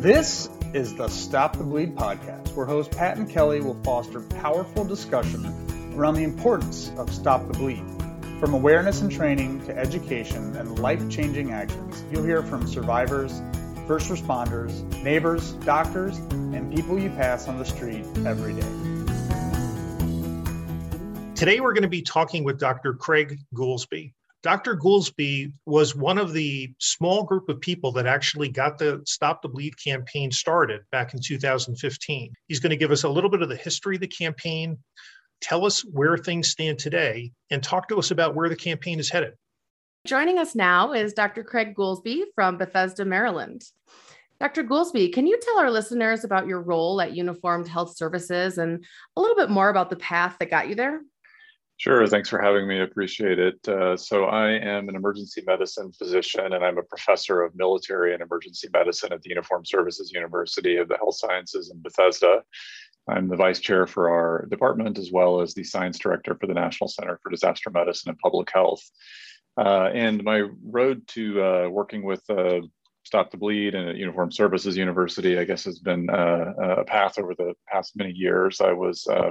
This is the Stop the Bleed podcast, where host Pat and Kelly will foster powerful discussion around the importance of Stop the Bleed. From awareness and training to education and life changing actions, you'll hear from survivors, first responders, neighbors, doctors, and people you pass on the street every day. Today, we're going to be talking with Dr. Craig Goolsby. Dr. Goolsby was one of the small group of people that actually got the Stop the Bleed campaign started back in 2015. He's going to give us a little bit of the history of the campaign, tell us where things stand today, and talk to us about where the campaign is headed. Joining us now is Dr. Craig Goolsby from Bethesda, Maryland. Dr. Goolsby, can you tell our listeners about your role at Uniformed Health Services and a little bit more about the path that got you there? Sure. Thanks for having me. Appreciate it. Uh, so, I am an emergency medicine physician, and I'm a professor of military and emergency medicine at the Uniformed Services University of the Health Sciences in Bethesda. I'm the vice chair for our department, as well as the science director for the National Center for Disaster Medicine and Public Health. Uh, and my road to uh, working with uh, Stop the Bleed and at Uniformed Services University, I guess, has been uh, a path over the past many years. I was uh,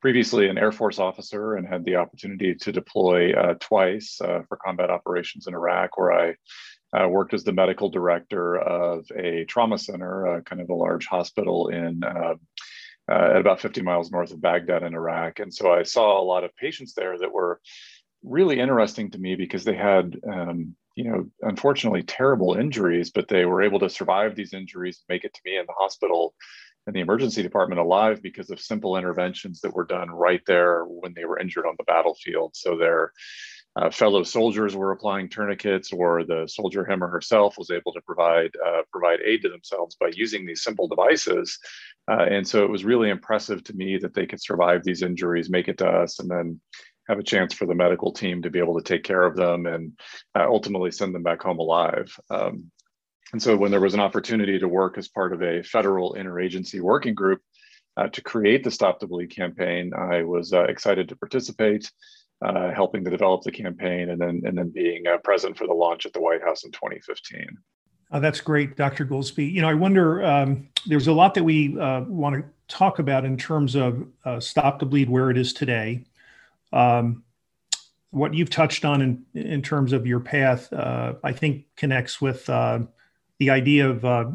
previously an Air Force officer and had the opportunity to deploy uh, twice uh, for combat operations in Iraq, where I uh, worked as the medical director of a trauma center, uh, kind of a large hospital in uh, uh, at about 50 miles north of Baghdad in Iraq. And so I saw a lot of patients there that were really interesting to me because they had, um, you know, unfortunately terrible injuries, but they were able to survive these injuries, and make it to me in the hospital and the emergency department alive because of simple interventions that were done right there when they were injured on the battlefield. So their uh, fellow soldiers were applying tourniquets, or the soldier him or herself was able to provide uh, provide aid to themselves by using these simple devices. Uh, and so it was really impressive to me that they could survive these injuries, make it to us, and then have a chance for the medical team to be able to take care of them and uh, ultimately send them back home alive. Um, and so when there was an opportunity to work as part of a federal interagency working group uh, to create the Stop the Bleed campaign, I was uh, excited to participate, uh, helping to develop the campaign and then, and then being uh, present for the launch at the White House in 2015. Uh, that's great, Dr. Goolsby. You know, I wonder, um, there's a lot that we uh, want to talk about in terms of Stop the Bleed, where it is today. Um, what you've touched on in, in terms of your path, I think connects with the idea of uh,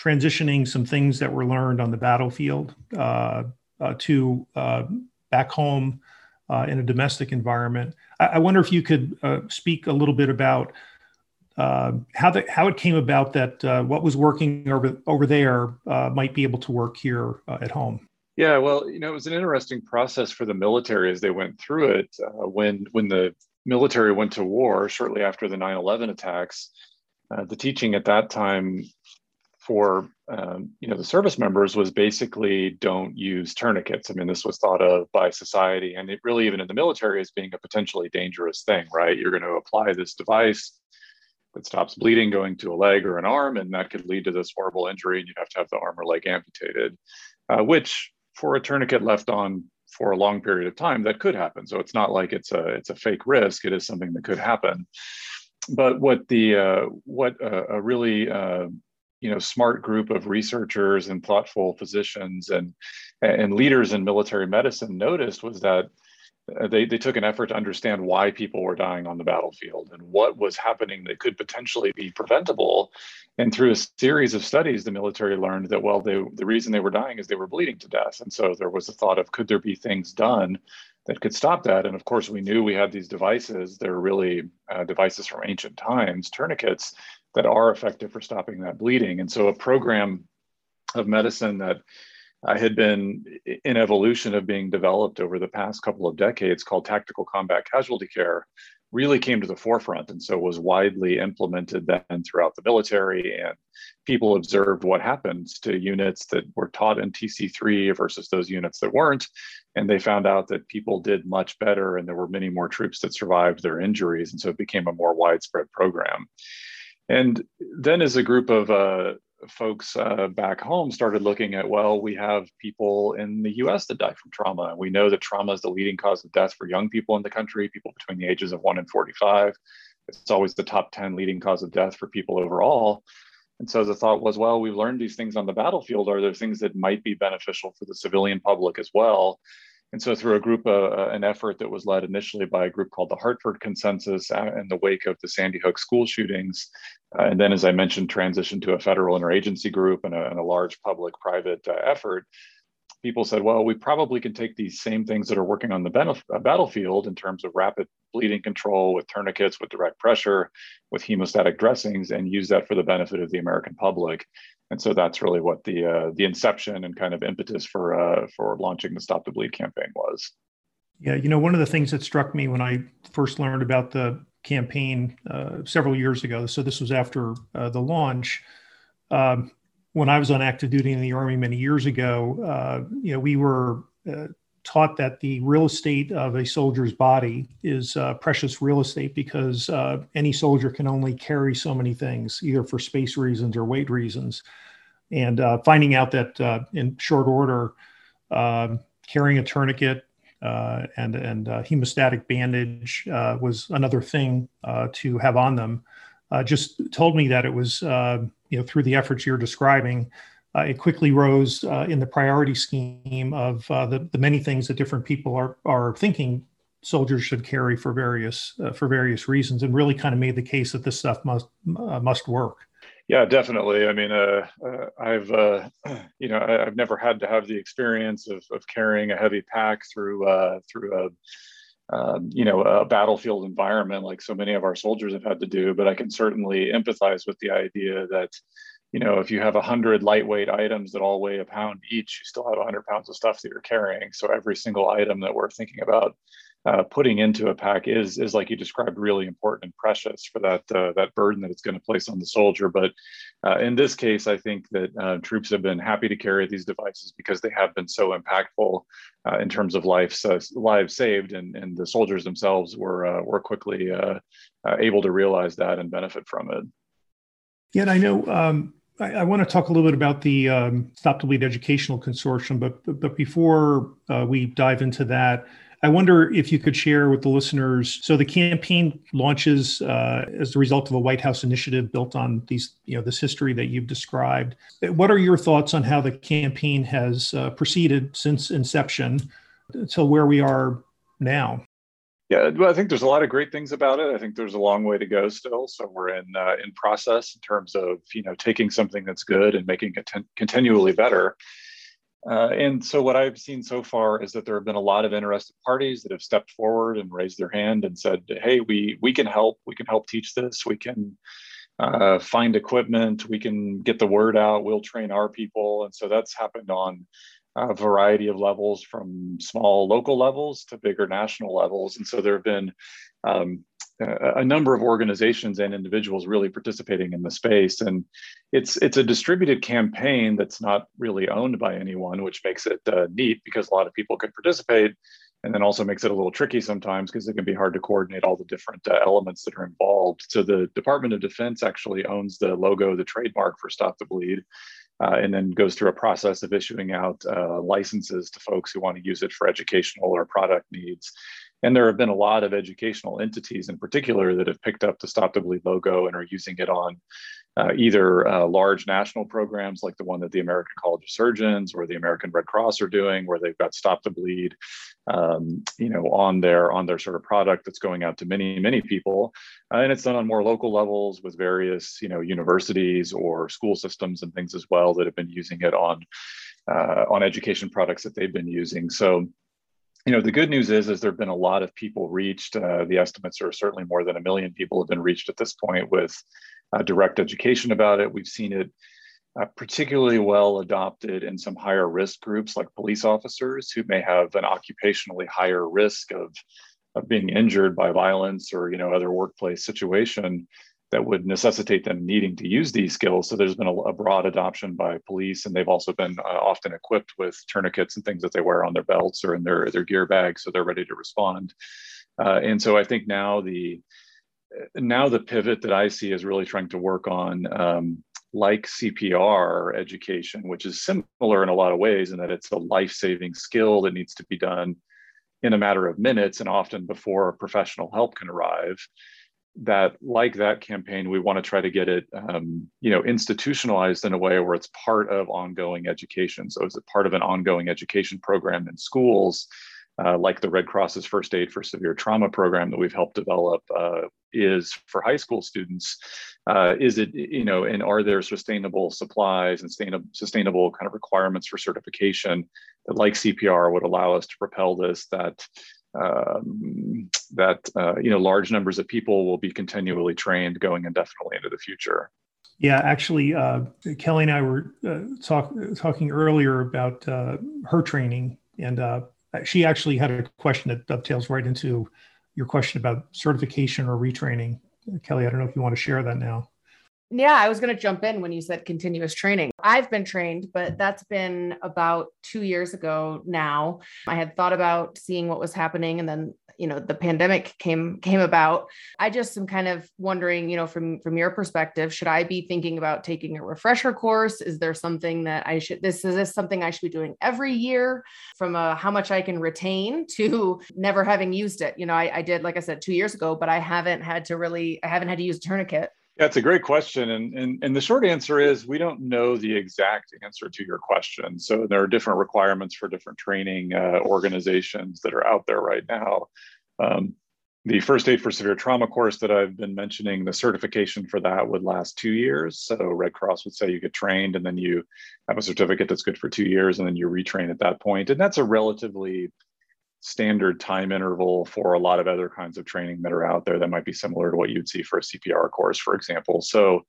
transitioning some things that were learned on the battlefield uh, uh, to uh, back home uh, in a domestic environment. I, I, wonder if you could uh, speak a little bit about how the, how it came about that what was working over over there might be able to work here at home. Yeah, well, you know, it was an interesting process for the military as they went through it. when when the military went to war shortly after the 9/11 attacks, uh, the teaching at that time for um, you know the service members was basically don't use tourniquets. I mean, this was thought of by society, and it really even in the military as being a potentially dangerous thing, right? You're going to apply this device that stops bleeding going to a leg or an arm, and that could lead to this horrible injury, and you'd have to have the arm or leg amputated, uh, which for a tourniquet left on for a long period of time, that could happen. So it's not like it's a it's a fake risk. It is something that could happen but what the uh, what a, a really uh, you know smart group of researchers and thoughtful physicians and and leaders in military medicine noticed was that they, they took an effort to understand why people were dying on the battlefield and what was happening that could potentially be preventable. And through a series of studies, the military learned that, well, they, the reason they were dying is they were bleeding to death. And so there was a thought of could there be things done that could stop that. And of course, we knew we had these devices. They're really uh, devices from ancient times, tourniquets, that are effective for stopping that bleeding. And so, a program of medicine that uh, had been in evolution of being developed over the past couple of decades called tactical combat casualty care really came to the forefront and so was widely implemented then throughout the military and people observed what happens to units that were taught in tc3 versus those units that weren't and they found out that people did much better and there were many more troops that survived their injuries and so it became a more widespread program. And then as a group of uh, folks uh, back home started looking at well we have people in the us that die from trauma And we know that trauma is the leading cause of death for young people in the country people between the ages of 1 and 45 it's always the top 10 leading cause of death for people overall And so the thought was, well, we've learned these things on the battlefield. Are there things that might be beneficial for the civilian public as well? And so, through a group, uh, uh, an effort that was led initially by a group called the Hartford Consensus uh, in the wake of the Sandy Hook school shootings, uh, and then, as I mentioned, transitioned to a federal interagency group and a, and a large public private uh, effort, people said, well, we probably can take these same things that are working on the benef- uh, battlefield in terms of rapid bleeding control with tourniquets, with direct pressure, with hemostatic dressings, and use that for the benefit of the American public. And so that's really what the uh, the inception and kind of impetus for uh, for launching the Stop the Bleed campaign was. Yeah, you know, one of the things that struck me when I first learned about the campaign uh, several years ago, so this was after uh, the launch. Um, when I was on active duty in the Army many years ago, uh, you know, we were uh, taught that the real estate of a soldier's body is uh, precious real estate because uh, any soldier can only carry so many things, either for space reasons or weight reasons. And uh, finding out that uh, in short order, um, carrying a tourniquet and and hemostatic bandage was another thing to have on them. just told me that it was you know, through the efforts you're describing, uh, it quickly rose uh, in the priority scheme of uh, the, the many things that different people are, are thinking soldiers should carry for various uh, for various reasons, and really kind of made the case that this stuff must uh, must work. Yeah, definitely. I mean, uh, I've you know I, have never had to have the experience of, of carrying a heavy pack through through a um, you know, a battlefield environment like so many of our soldiers have had to do. But I can certainly empathize with the idea that, you know, if you have a hundred lightweight items that all weigh a pound each, you still have a hundred pounds of stuff that you're carrying. So every single item that we're thinking about uh, putting into a pack is is like you described really important and precious for that uh, that burden that it's going to place on the soldier. But uh, in this case, I think that uh, troops have been happy to carry these devices because they have been so impactful uh, in terms of lives uh, lives saved, and, and the soldiers themselves were were quickly able to realize that and benefit from it. Yeah, and I know. Um... I, I, want to talk a little bit about the um, Stop Bleed Educational Consortium, but but before uh, we dive into that, I wonder if you could share with the listeners. So the campaign launches uh, as the result of a White House initiative built on these, you know, this history that you've described. What are your thoughts on how the campaign has uh, proceeded since inception until where we are now? Yeah, well, I think there's a lot of great things about it. I think there's a long way to go still. So we're in uh, in process in terms of you know taking something that's good and making it continually better. Uh, and so what I've seen so far is that there have been a lot of interested parties that have stepped forward and raised their hand and said, "Hey, we we can help. We can help teach this. We can uh, find equipment. We can get the word out. We'll train our people." And so that's happened on a variety of levels, from small local levels to bigger national levels. And so there have been um, a number of organizations and individuals really participating in the space. And it's it's a distributed campaign that's not really owned by anyone which makes it uh, neat because a lot of people can participate. And then also makes it a little tricky sometimes because it can be hard to coordinate all the different uh, elements that are involved. So the department of defense actually owns the logo the trademark for stop the bleed uh, and then goes through a process of issuing out uh, licenses to folks who want to use it for educational or product needs. And there have been a lot of educational entities in particular that have picked up the Stop the Bleed logo and are using it on uh, either uh, large national programs like the one that the American College of Surgeons or the American Red Cross are doing, where they've got Stop the Bleed, um, you know, on their on their sort of product that's going out to many many people, uh, and it's done on more local levels with various you know universities or school systems and things as well that have been using it on uh, on education products that they've been using. So you know the good news is is there have been a lot of people reached uh, the estimates are certainly more than a million people have been reached at this point with uh, direct education about it. We've seen it uh, particularly well adopted in some higher risk groups like police officers who may have an occupationally higher risk of, of being injured by violence or you know other workplace situation that would necessitate them needing to use these skills. So there's been a, a broad adoption by police, and they've also been uh, often equipped with tourniquets and things that they wear on their belts or in their their gear bags, so they're ready to respond. Uh, and so I think now the now the pivot that I see is really trying to work on um, like CPR education, which is similar in a lot of ways in that it's a life saving skill that needs to be done in a matter of minutes and often before professional help can arrive that like that campaign, we want to try to get it, um, you know, institutionalized in a way where it's part of ongoing education. So, is it part of an ongoing education program in schools, uh, like the Red Cross's First Aid for Severe Trauma program that we've helped develop, uh, is for high school students? Uh, is it, you know, and are there sustainable supplies and sustainable, sustainable kind of requirements for certification that, like CPR, would allow us to propel this? That um, that uh, you know large numbers of people will be continually trained going indefinitely into the future. Yeah, actually, uh, Kelly and I were uh, talk, talking earlier about uh, her training, and uh, she actually had a question that dovetails right into your question about certification or retraining. Kelly, I don't know if you want to share that now. Yeah, I was going to jump in when you said continuous training. I've been trained, but that's been about two years ago now. I had thought about seeing what was happening, and then you know the pandemic came came about. I just am kind of wondering, you know, from from your perspective, should I be thinking about taking a refresher course? Is there something that I should this is this something I should be doing every year? From a, how much I can retain to never having used it. You know, I, I did like I said two years ago, but I haven't had to really I haven't had to use a tourniquet it's a great question. And, and, and the short answer is we don't know the exact answer to your question. So there are different requirements for different training uh, organizations that are out there right now. Um, the first aid for severe trauma course that I've been mentioning, the certification for that would last two years. So Red Cross would say you get trained and then you have a certificate that's good for two years and then you retrain at that point. And that's a relatively standard time interval for a lot of other kinds of training that are out there that might be similar to what you'd see for a CPR course, for example. So,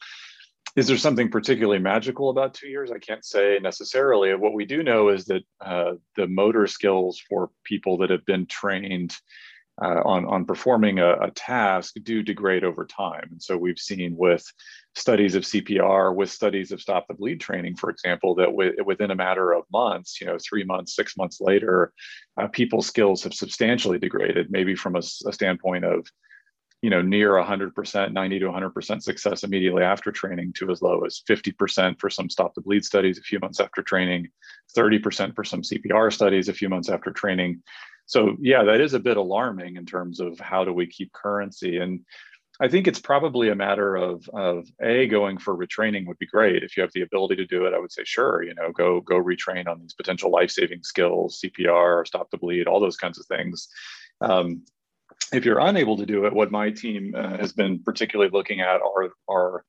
is there something particularly magical about two years? I can't say necessarily. What we do know is that uh, the motor skills for people that have been trained uh, on, on performing a, a, task do degrade over time. And so we've seen with studies of CPR, with studies of stop the bleed training, for example, that w- within a matter of months, you know, three months, six months later, uh, people's skills have substantially degraded, maybe from a, a standpoint of you know near 100% 90 to 100% success immediately after training to as low as 50% for some stop the bleed studies a few months after training 30% for some cpr studies a few months after training so yeah that is a bit alarming in terms of how do we keep currency. And i think it's probably a matter of of a going for retraining would be great. If you have the ability to do it i would say sure you know go go retrain on these potential life-saving skills cpr stop the bleed all those kinds of things. Um, if you're unable to do it what my team uh, has been particularly looking at are are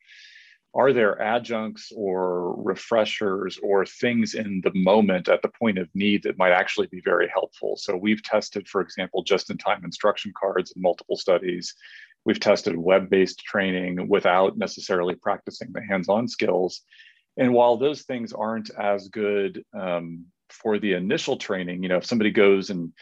are there adjuncts or refreshers or things in the moment at the point of need that might actually be very helpful? So we've tested, for example, just-in-time instruction cards in multiple studies. We've tested web-based training without necessarily practicing the hands-on skills. And while those things aren't as good um, for the initial training, you know, if somebody goes and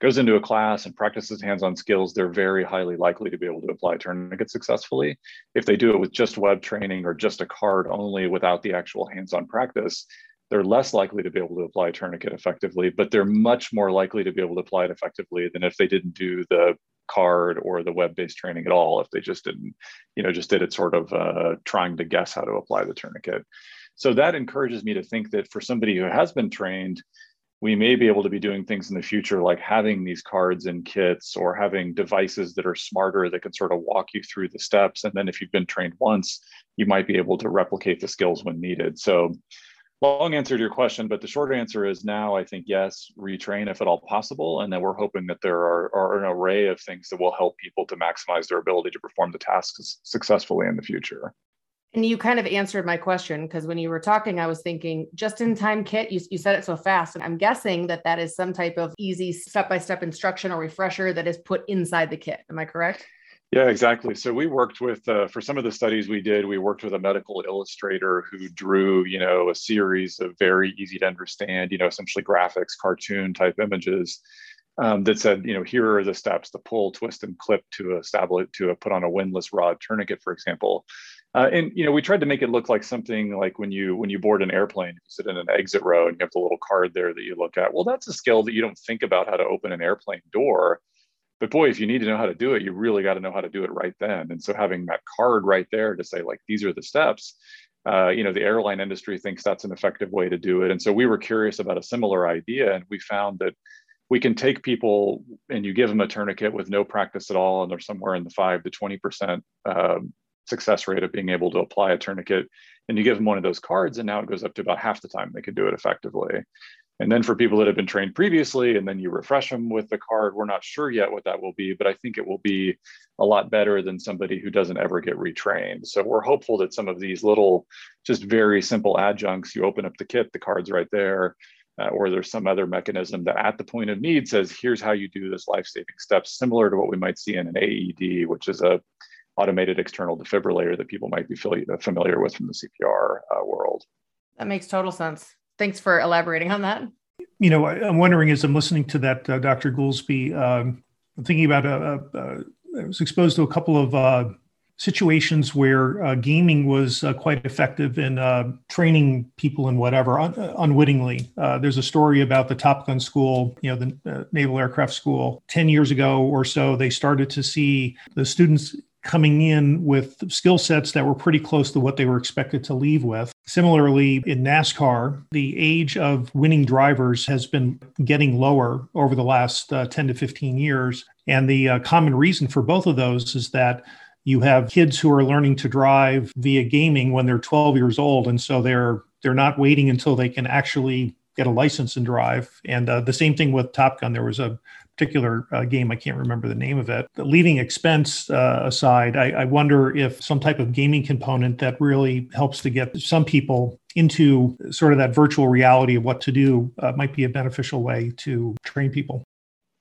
goes into a class and practices hands-on skills, they're very highly likely to be able to apply tourniquet successfully. If they do it with just web training or just a card only without the actual hands-on practice, they're less likely to be able to apply tourniquet effectively, but they're much more likely to be able to apply it effectively than if they didn't do the card or the web-based training at all. If they just didn't, you know, just did it sort of uh, trying to guess how to apply the tourniquet. So that encourages me to think that for somebody who has been trained, we may be able to be doing things in the future like having these cards and kits or having devices that are smarter that can sort of walk you through the steps. And then if you've been trained once you might be able to replicate the skills when needed. So long answer to your question but the short answer is now i think yes retrain if at all possible. And then we're hoping that there are, are an array of things that will help people to maximize their ability to perform the tasks successfully in the future and you kind of answered my question because when you were talking, I was thinking just in time kit, you, you said it so fast. And I'm guessing that that is some type of easy step by step instruction or refresher that is put inside the kit. Am I correct? Yeah, exactly. So we worked with, uh, for some of the studies we did, we worked with a medical illustrator who drew, you know, a series of very easy to understand, you know, essentially graphics, cartoon type images um, that said, you know, here are the steps: the pull, twist, and clip to establish to put on a windlass rod tourniquet, for example. Uh, and you know, we tried to make it look like something like when you when you board an airplane, you sit in an exit row and you have the little card there that you look at. Well, that's a skill that you don't think about how to open an airplane door. But boy, if you need to know how to do it, you really got to know how to do it right then. And so having that card right there to say like these are the steps, uh, you know, the airline industry thinks that's an effective way to do it. And so we were curious about a similar idea, and we found that we can take people and you give them a tourniquet with no practice at all, and they're somewhere in the five to 20% um, success rate of being able to apply a tourniquet. And you give them one of those cards, and now it goes up to about half the time they can do it effectively. And then for people that have been trained previously, and then you refresh them with the card, we're not sure yet what that will be, but I think it will be a lot better than somebody who doesn't ever get retrained. So we're hopeful that some of these little, just very simple adjuncts, you open up the kit, the card's right there, uh, or there's some other mechanism that at the point of need says, here's how you do this life-saving step, similar to what we might see in an AED, which is a automated external defibrillator that people might be familiar with from the CPR uh, world. That makes total sense. Thanks for elaborating on that. You know, I'm wondering as I'm listening to that, uh, Dr. Goolsby, um, I'm thinking about, uh, uh, I was exposed to a couple of uh, situations where uh, gaming was uh, quite effective in uh, training people in whatever un- unwittingly. Uh, there's a story about the Top Gun school, you know, the uh, Naval Aircraft School. 10 years ago or so, they started to see the students coming in with skill sets that were pretty close to what they were expected to leave with. Similarly, in NASCAR, the age of winning drivers has been getting lower over the last uh, 10 to 15 years. And the uh, common reason for both of those is that you have kids who are learning to drive via gaming when they're 12 years old and so they're they're not waiting until they can actually get a license and drive. And uh, the same thing with top gun. There was a particular uh, game i can't remember the name of it but leaving expense uh, aside I, I wonder if some type of gaming component that really helps to get some people into sort of that virtual reality of what to do uh, might be a beneficial way to train people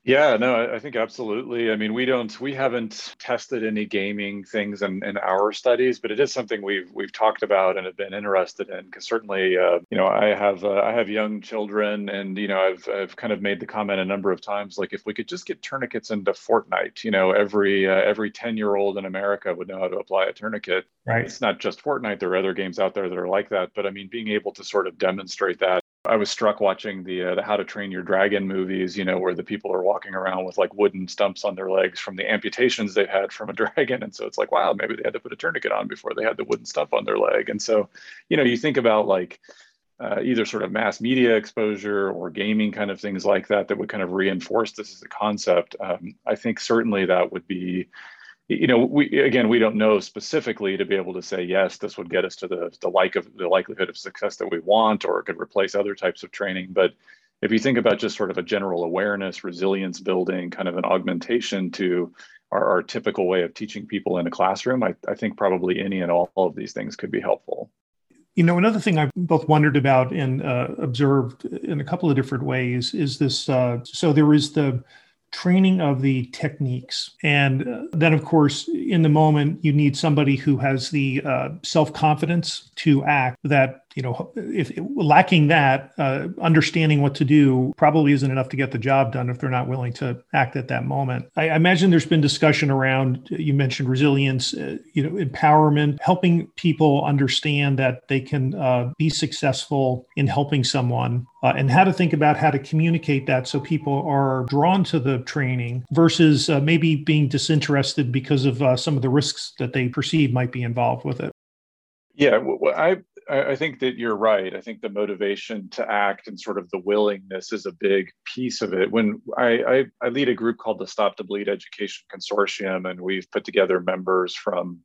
yeah, no, I think absolutely. I mean, we don't, we haven't tested any gaming things in, in our studies, but it is something we've we've talked about and have been interested in. Because certainly, uh, you know, I have uh, I have young children, and you know, I've I've kind of made the comment a number of times, like if we could just get tourniquets into Fortnite, you know, every uh, every ten year old in America would know how to apply a tourniquet. Right. It's not just Fortnite; there are other games out there that are like that. But I mean, being able to sort of demonstrate that I was struck watching the uh, the How to Train Your Dragon movies, you know, where the people are walking around with like wooden stumps on their legs from the amputations they've had from a dragon, and so it's like, wow, maybe they had to put a tourniquet on before they had the wooden stump on their leg, and so, you know, you think about like uh, either sort of mass media exposure or gaming kind of things like that that would kind of reinforce this as a concept. Um, I think certainly that would be you know, we again, we don't know specifically to be able to say yes, this would get us to the the like of the likelihood of success that we want, or it could replace other types of training. But if you think about just sort of a general awareness, resilience building, kind of an augmentation to our, our typical way of teaching people in a classroom, I, I think probably any and all, of these things could be helpful. You know, another thing I've both wondered about and uh, observed in a couple of different ways is this. Uh, so there is the training of the techniques. And uh, then, of course, in the moment, you need somebody who has the uh, self confidence to act that you know, if lacking that, uh, understanding what to do probably isn't enough to get the job done if they're not willing to act at that moment. I, I imagine there's been discussion around, you mentioned resilience, uh, you know, empowerment, helping people understand that they can uh, be successful in helping someone. Uh, and how to think about how to communicate that so people are drawn to the training versus uh, maybe being disinterested because of uh, some of the risks that they perceive might be involved with it. Yeah, well, I I think that you're right. I think the motivation to act and sort of the willingness is a big piece of it. When I, I, I lead a group called the Stop the Bleed Education Consortium, and we've put together members from,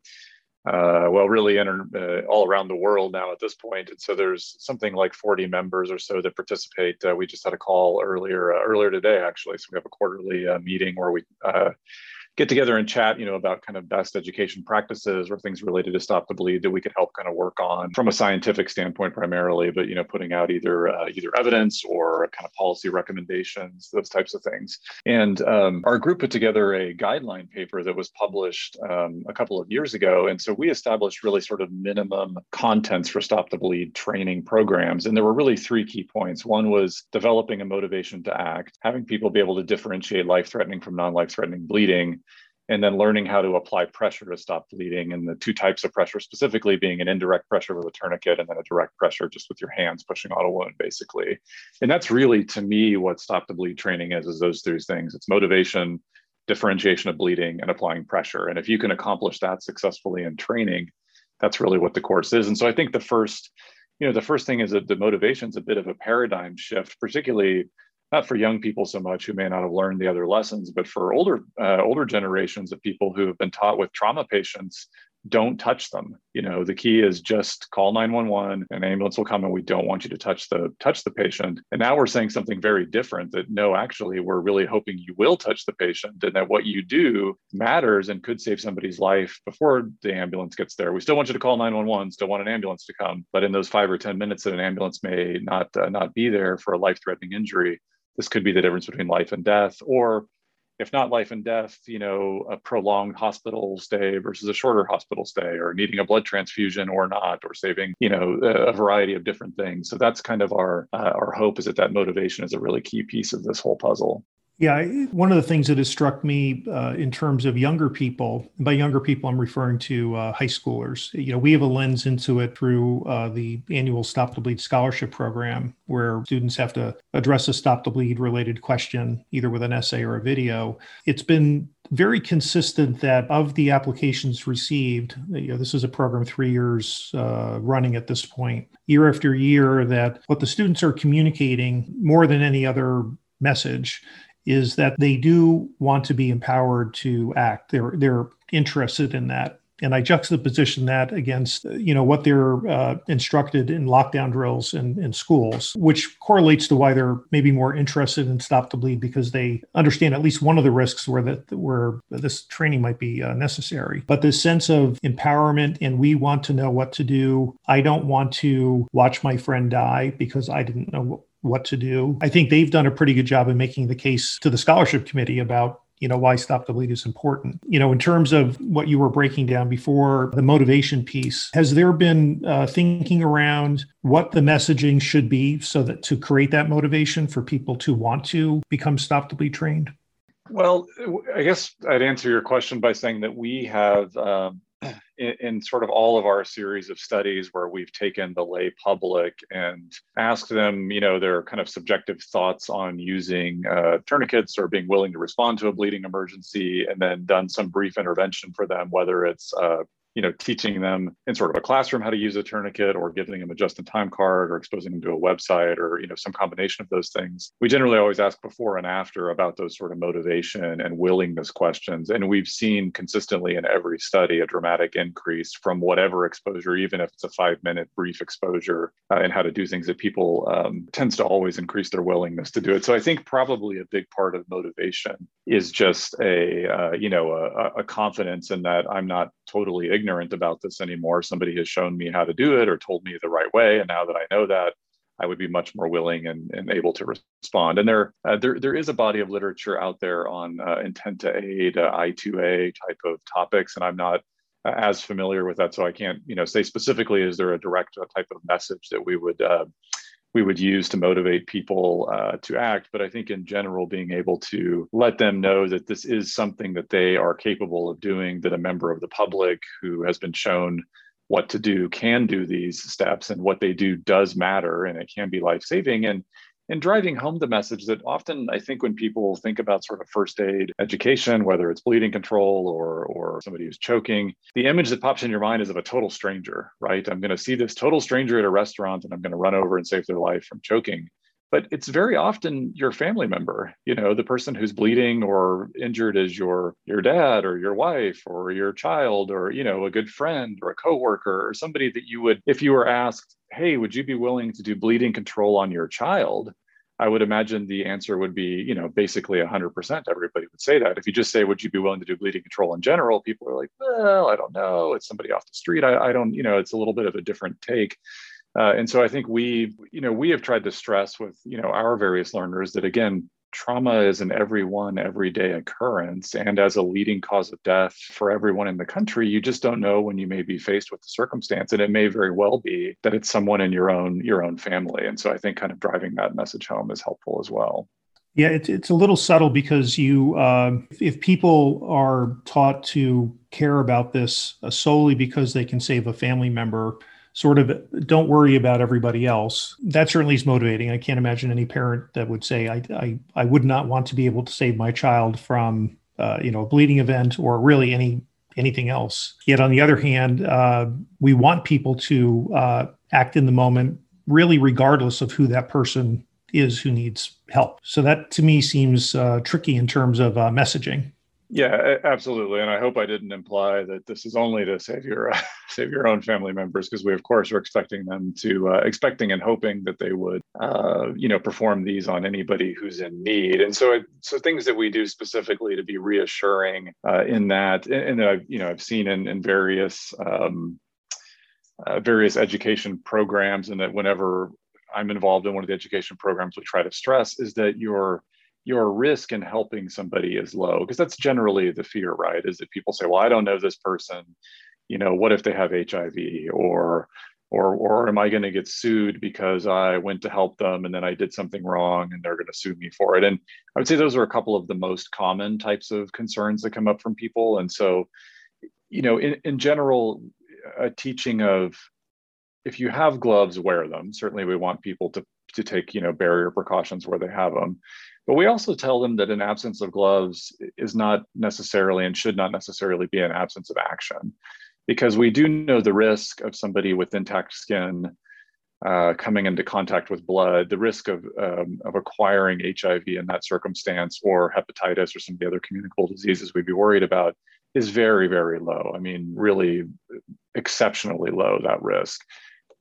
uh, well, really inter, uh, all around the world now at this point. And so there's something like 40 members or so that participate. Uh, we just had a call earlier uh, earlier today, actually. So we have a quarterly uh, meeting where we uh, get together and chat, you know, about kind of best education practices or things related to stop the bleed that we could help kind of work on from a scientific standpoint primarily, but you know, putting out either uh, either evidence or kind of policy recommendations, those types of things. And um, our group put together a guideline paper that was published um, a couple of years ago, and so we established really sort of minimum contents for stop the bleed training programs, and there were really three key points. One was developing a motivation to act, having people be able to differentiate life-threatening from non-life-threatening bleeding and then learning how to apply pressure to stop bleeding and the two types of pressure specifically being an indirect pressure with a tourniquet and then a direct pressure just with your hands pushing on a wound basically. And that's really to me what stop the bleed training is is those three things. It's motivation differentiation of bleeding and applying pressure. And if you can accomplish that successfully in training that's really what the course is. And so i think the first you know the first thing is that the motivation is a bit of a paradigm shift particularly not for young people so much who may not have learned the other lessons, but for older uh, older generations of people who have been taught with trauma patients don't touch them. You know the key is just call 911 an ambulance will come and we don't want you to touch the touch the patient. And now we're saying something very different that no actually we're really hoping you will touch the patient and that what you do matters and could save somebody's life before the ambulance gets there. We still want you to call 911 still want an ambulance to come but in those 5 or 10 minutes that an ambulance may not uh, not be there for a life threatening injury this could be the difference between life and death or if not life and death, you know, a prolonged hospital stay versus a shorter hospital stay, or needing a blood transfusion or not, or saving, you know, a variety of different things. So that's kind of our uh, our hope is that that motivation is a really key piece of this whole puzzle. Yeah, one of the things that has struck me uh, in terms of younger people, by younger people, I'm referring to uh, high schoolers. You know, we have a lens into it through uh, the annual Stop the Bleed scholarship program, where students have to address a Stop the Bleed related question, either with an essay or a video. It's been very consistent that of the applications received, you know, this is a program three years uh, running at this point, year after year, that what the students are communicating more than any other message is that they do want to be empowered to act. They're they're interested in that. And I juxtaposition that against, you know, what they're uh, instructed in lockdown drills in, in schools, which correlates to why they're maybe more interested in stop the bleed because they understand at least one of the risks where that where this training might be uh, necessary. But this sense of empowerment and we want to know what to do. I don't want to watch my friend die because I didn't know what to do. I think they've done a pretty good job in making the case to the scholarship committee about you know why stop the bleed is important you know in terms of what you were breaking down before the motivation piece has there been uh, thinking around what the messaging should be so that to create that motivation for people to want to become stop the bleed trained well i guess i'd answer your question by saying that we have um, in, sort of all of our series of studies where we've taken the lay public and asked them, you know, their kind of subjective thoughts on using uh, tourniquets or being willing to respond to a bleeding emergency, and then done some brief intervention for them, whether it's uh, you know, teaching them in sort of a classroom how to use a tourniquet or giving them a just-in-time card or exposing them to a website or, you know, some combination of those things. We generally always ask before and after about those sort of motivation and willingness questions. And we've seen consistently in every study a dramatic increase from whatever exposure, even if it's a five-minute brief exposure uh, and how to do things that people um, tends to always increase their willingness to do it. So I think probably a big part of motivation is just a, uh, you know, a, a confidence in that I'm not totally ignorant about this anymore. Somebody has shown me how to do it or told me the right way. And now that I know that, I would be much more willing and, and able to respond. And there, uh, there, there is a body of literature out there on uh, intent to aid, uh, I2A type of topics, and I'm not uh, as familiar with that, so I can't, you know, say specifically. Is there a direct uh, type of message that we would uh, we would use to motivate people uh, to act. But I think in general, being able to let them know that this is something that they are capable of doing, that a member of the public who has been shown what to do can do these steps and what they do does matter and it can be life saving. And and driving home the message that often I think when people think about sort of first aid education, whether it's bleeding control or or somebody who's choking, the image that pops in your mind is of a total stranger, right? I'm going to see this total stranger at a restaurant and I'm going to run over and save their life from choking. But it's very often your family member, you know, the person who's bleeding or injured is your your dad or your wife or your child or you know a good friend or a coworker or somebody that you would, if you were asked, hey, would you be willing to do bleeding control on your child? I would imagine the answer would be, you know, basically 100%. Everybody would say that. If you just say, would you be willing to do bleeding control in general? People are like, well, I don't know. It's somebody off the street. I, I don't, you know, it's a little bit of a different take. Uh, and so I think we, you know, we have tried to stress with, you know, our various learners that again, trauma is an everyone everyday occurrence and as a leading cause of death for everyone in the country you just don't know when you may be faced with the circumstance and it may very well be that it's someone in your own your own family and so i think kind of driving that message home is helpful as well. Yeah it's, it's a little subtle because you uh, if people are taught to care about this uh, solely because they can save a family member sort of don't worry about everybody else. That certainly is motivating. I can't imagine any parent that would say, I, I, I would not want to be able to save my child from, uh, you know, a bleeding event or really any anything else. Yet on the other hand, uh, we want people to uh, act in the moment, really regardless of who that person is who needs help. So that to me seems uh, tricky in terms of uh, messaging. Yeah, absolutely. And I hope I didn't imply that this is only to save your uh, save your own family members, because we of course are expecting them to uh, expecting and hoping that they would, uh, you know, perform these on anybody who's in need. And so, it, so things that we do specifically to be reassuring uh, in that, and, and I've you know I've seen in, in various um, uh, various education programs, and that whenever I'm involved in one of the education programs, we try to stress is that your your risk in helping somebody is low because that's generally the fear right is that people say well i don't know this person you know what if they have hiv or or or am i going to get sued because i went to help them and then i did something wrong and they're going to sue me for it? And i would say those are a couple of the most common types of concerns that come up from people. And so you know in, in general a teaching of if you have gloves wear them. Certainly we want people to to take you know barrier precautions where they have them but we also tell them that an absence of gloves is not necessarily and should not necessarily be an absence of action, because we do know the risk of somebody with intact skin uh, coming into contact with blood, the risk of, um, of acquiring HIV in that circumstance or hepatitis or some of the other communicable diseases we'd be worried about is very, very low. I mean, really exceptionally low, that risk.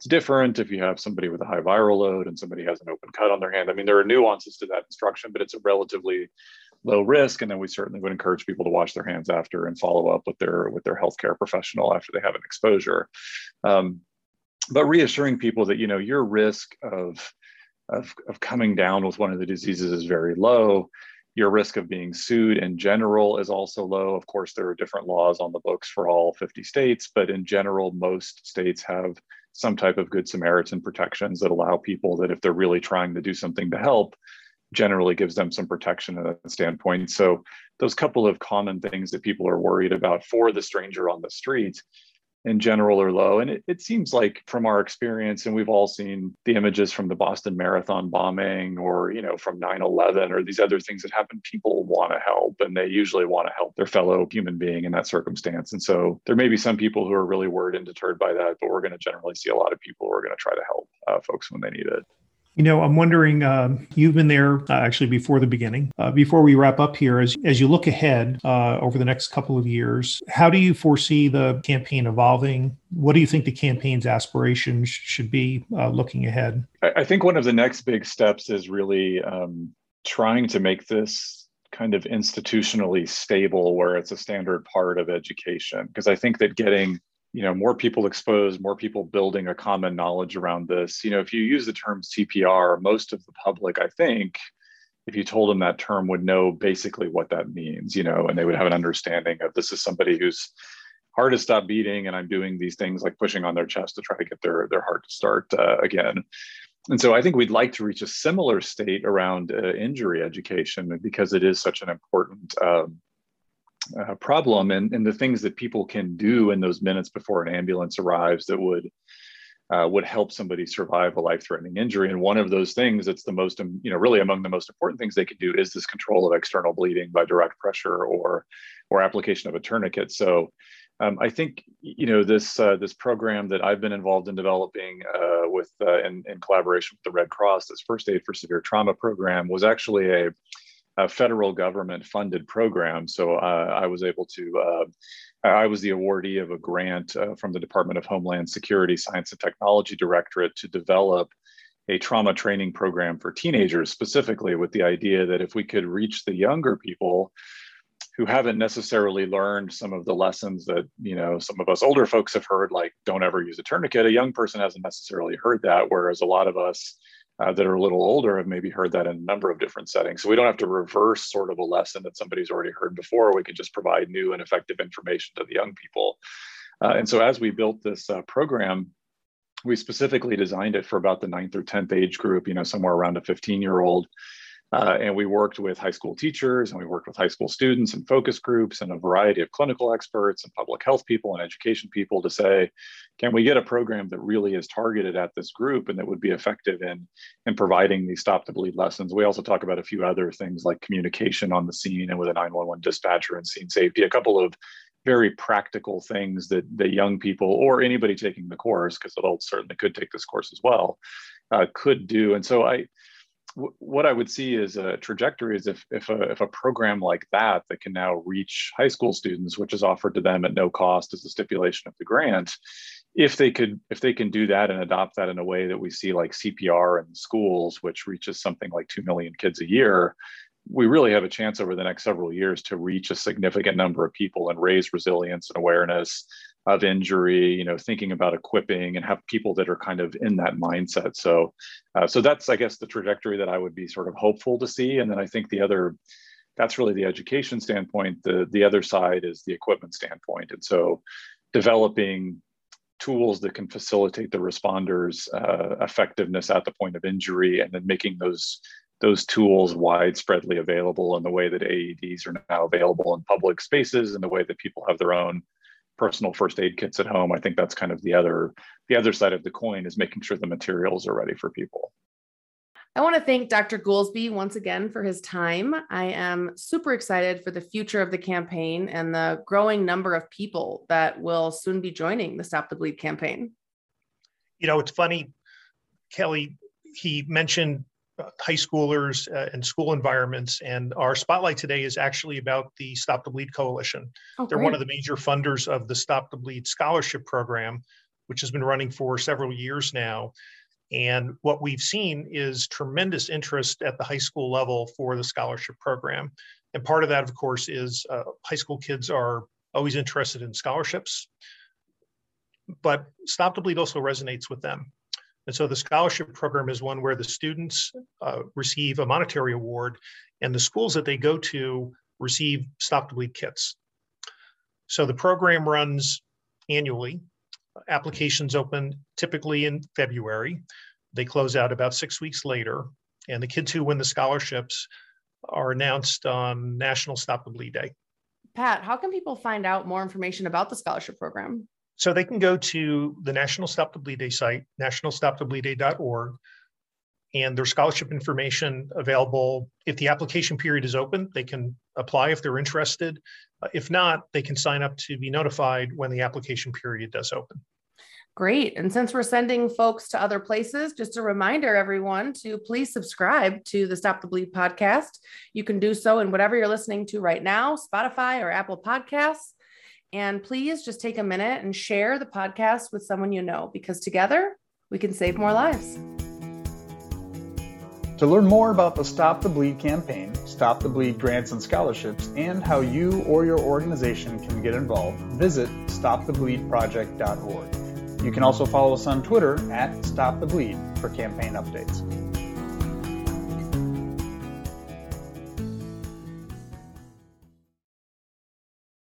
It's different if you have somebody with a high viral load and somebody has an open cut on their hand. I mean, there are nuances to that instruction, but it's a relatively low risk. And then we certainly would encourage people to wash their hands after and follow up with their with their healthcare professional after they have an exposure. Um, but reassuring people that you know your risk of, of of coming down with one of the diseases is very low your risk of being sued in general is also low. Of course, there are different laws on the books for all 50 states, but in general, most states have some type of good Samaritan protections that allow people that if they're really trying to do something to help, generally gives them some protection at that standpoint. So those couple of common things that people are worried about for the stranger on the street in general are low. And it, it seems like from our experience, and we've all seen the images from the Boston Marathon bombing or, you know, from 9-11 or these other things that happen, people want to help and they usually want to help their fellow human being in that circumstance. And so there may be some people who are really worried and deterred by that, but we're going to generally see a lot of people who are going to try to help uh, folks when they need it. You know, I'm wondering, uh, you've been there uh, actually before the beginning. Uh, before we wrap up here, as, as you look ahead uh, over the next couple of years, how do you foresee the campaign evolving? What do you think the campaign's aspirations should be uh, looking ahead? I think one of the next big steps is really um, trying to make this kind of institutionally stable where it's a standard part of education. Because I think that getting you know more people exposed more people building a common knowledge around this. You know if you use the term cpr most of the public i think if you told them that term would know basically what that means you know and they would have an understanding of this is somebody whose heart has stopped beating and i'm doing these things like pushing on their chest to try to get their their heart to start uh, again. And so i think we'd like to reach a similar state around uh, injury education because it is such an important um, uh, problem and, and the things that people can do in those minutes before an ambulance arrives that would uh, would help somebody survive a life-threatening injury. And one of those things that's the most, you know, really among the most important things they can do is this control of external bleeding by direct pressure or or application of a tourniquet. So um, I think you know this uh, this program that I've been involved in developing uh, with uh, in, in collaboration with the Red Cross, this first aid for severe trauma program, was actually a a federal government funded program. So uh, I was able to, uh, I was the awardee of a grant uh, from the Department of Homeland Security Science and Technology Directorate to develop a trauma training program for teenagers, specifically with the idea that if we could reach the younger people who haven't necessarily learned some of the lessons that you know some of us older folks have heard like don't ever use a tourniquet a young person hasn't necessarily heard that whereas a lot of us uh, that are a little older have maybe heard that in a number of different settings. So we don't have to reverse sort of a lesson that somebody's already heard before. We can just provide new and effective information to the young people. Uh, and so as we built this uh, program, we specifically designed it for about the ninth or 10th age group, you know, somewhere around a 15 year old uh, and we worked with high school teachers and we worked with high school students and focus groups and a variety of clinical experts and public health people and education people to say, can we get a program that really is targeted at this group and that would be effective in, in providing these stop the bleed lessons? We also talk about a few other things like communication on the scene and with a 911 dispatcher and scene safety, a couple of very practical things that, that young people or anybody taking the course, because adults certainly could take this course as well, uh, could do. And so I, what I would see is a trajectory is if if a, if a program like that that can now reach high school students, which is offered to them at no cost as a stipulation of the grant, if they could if they can do that and adopt that in a way that we see like CPR in schools, which reaches something like two million kids a year, we really have a chance over the next several years to reach a significant number of people and raise resilience and awareness of injury you know thinking about equipping and have people that are kind of in that mindset. So uh, so that's i guess the trajectory that i would be sort of hopeful to see. And then i think the other that's really the education standpoint. The the other side is the equipment standpoint. And so developing tools that can facilitate the responders uh, effectiveness at the point of injury and then making those those tools widespreadly available in the way that AEDs are now available in public spaces and the way that people have their own personal first aid kits at home. I think that's kind of the other the other side of the coin is making sure the materials are ready for people. I want to thank Dr. Goolsby once again for his time. I am super excited for the future of the campaign and the growing number of people that will soon be joining the Stop the Bleed campaign. You know, it's funny, Kelly, he mentioned high schoolers uh, and school environments. And our spotlight today is actually about the Stop the Bleed Coalition. Oh, They're one of the major funders of the Stop the Bleed Scholarship Program, which has been running for several years now. And what we've seen is tremendous interest at the high school level for the scholarship program. And part of that, of course, is uh, high school kids are always interested in scholarships. But Stop the Bleed also resonates with them. And so the scholarship program is one where the students uh, receive a monetary award and the schools that they go to receive stop the bleed kits. So the program runs annually. Applications open typically in February. They close out about six weeks later. And the kids who win the scholarships are announced on National Stop the Bleed Day. Pat, how can people find out more information about the scholarship program? So they can go to the National Stop the Bleed Day site, nationalstopthebleedday.org, and there's scholarship information available. If the application period is open, they can apply if they're interested. Uh, if not, they can sign up to be notified when the application period does open. Great. And since we're sending folks to other places, just a reminder, everyone, to please subscribe to the Stop the Bleed podcast. You can do so in whatever you're listening to right now Spotify or Apple Podcasts. And please just take a minute and share the podcast with someone you know because together we can save more lives. To learn more about the Stop the Bleed campaign, Stop the Bleed grants and scholarships, and how you or your organization can get involved, visit stopthebleedproject.org. You can also follow us on Twitter at Stop the Bleed for campaign updates.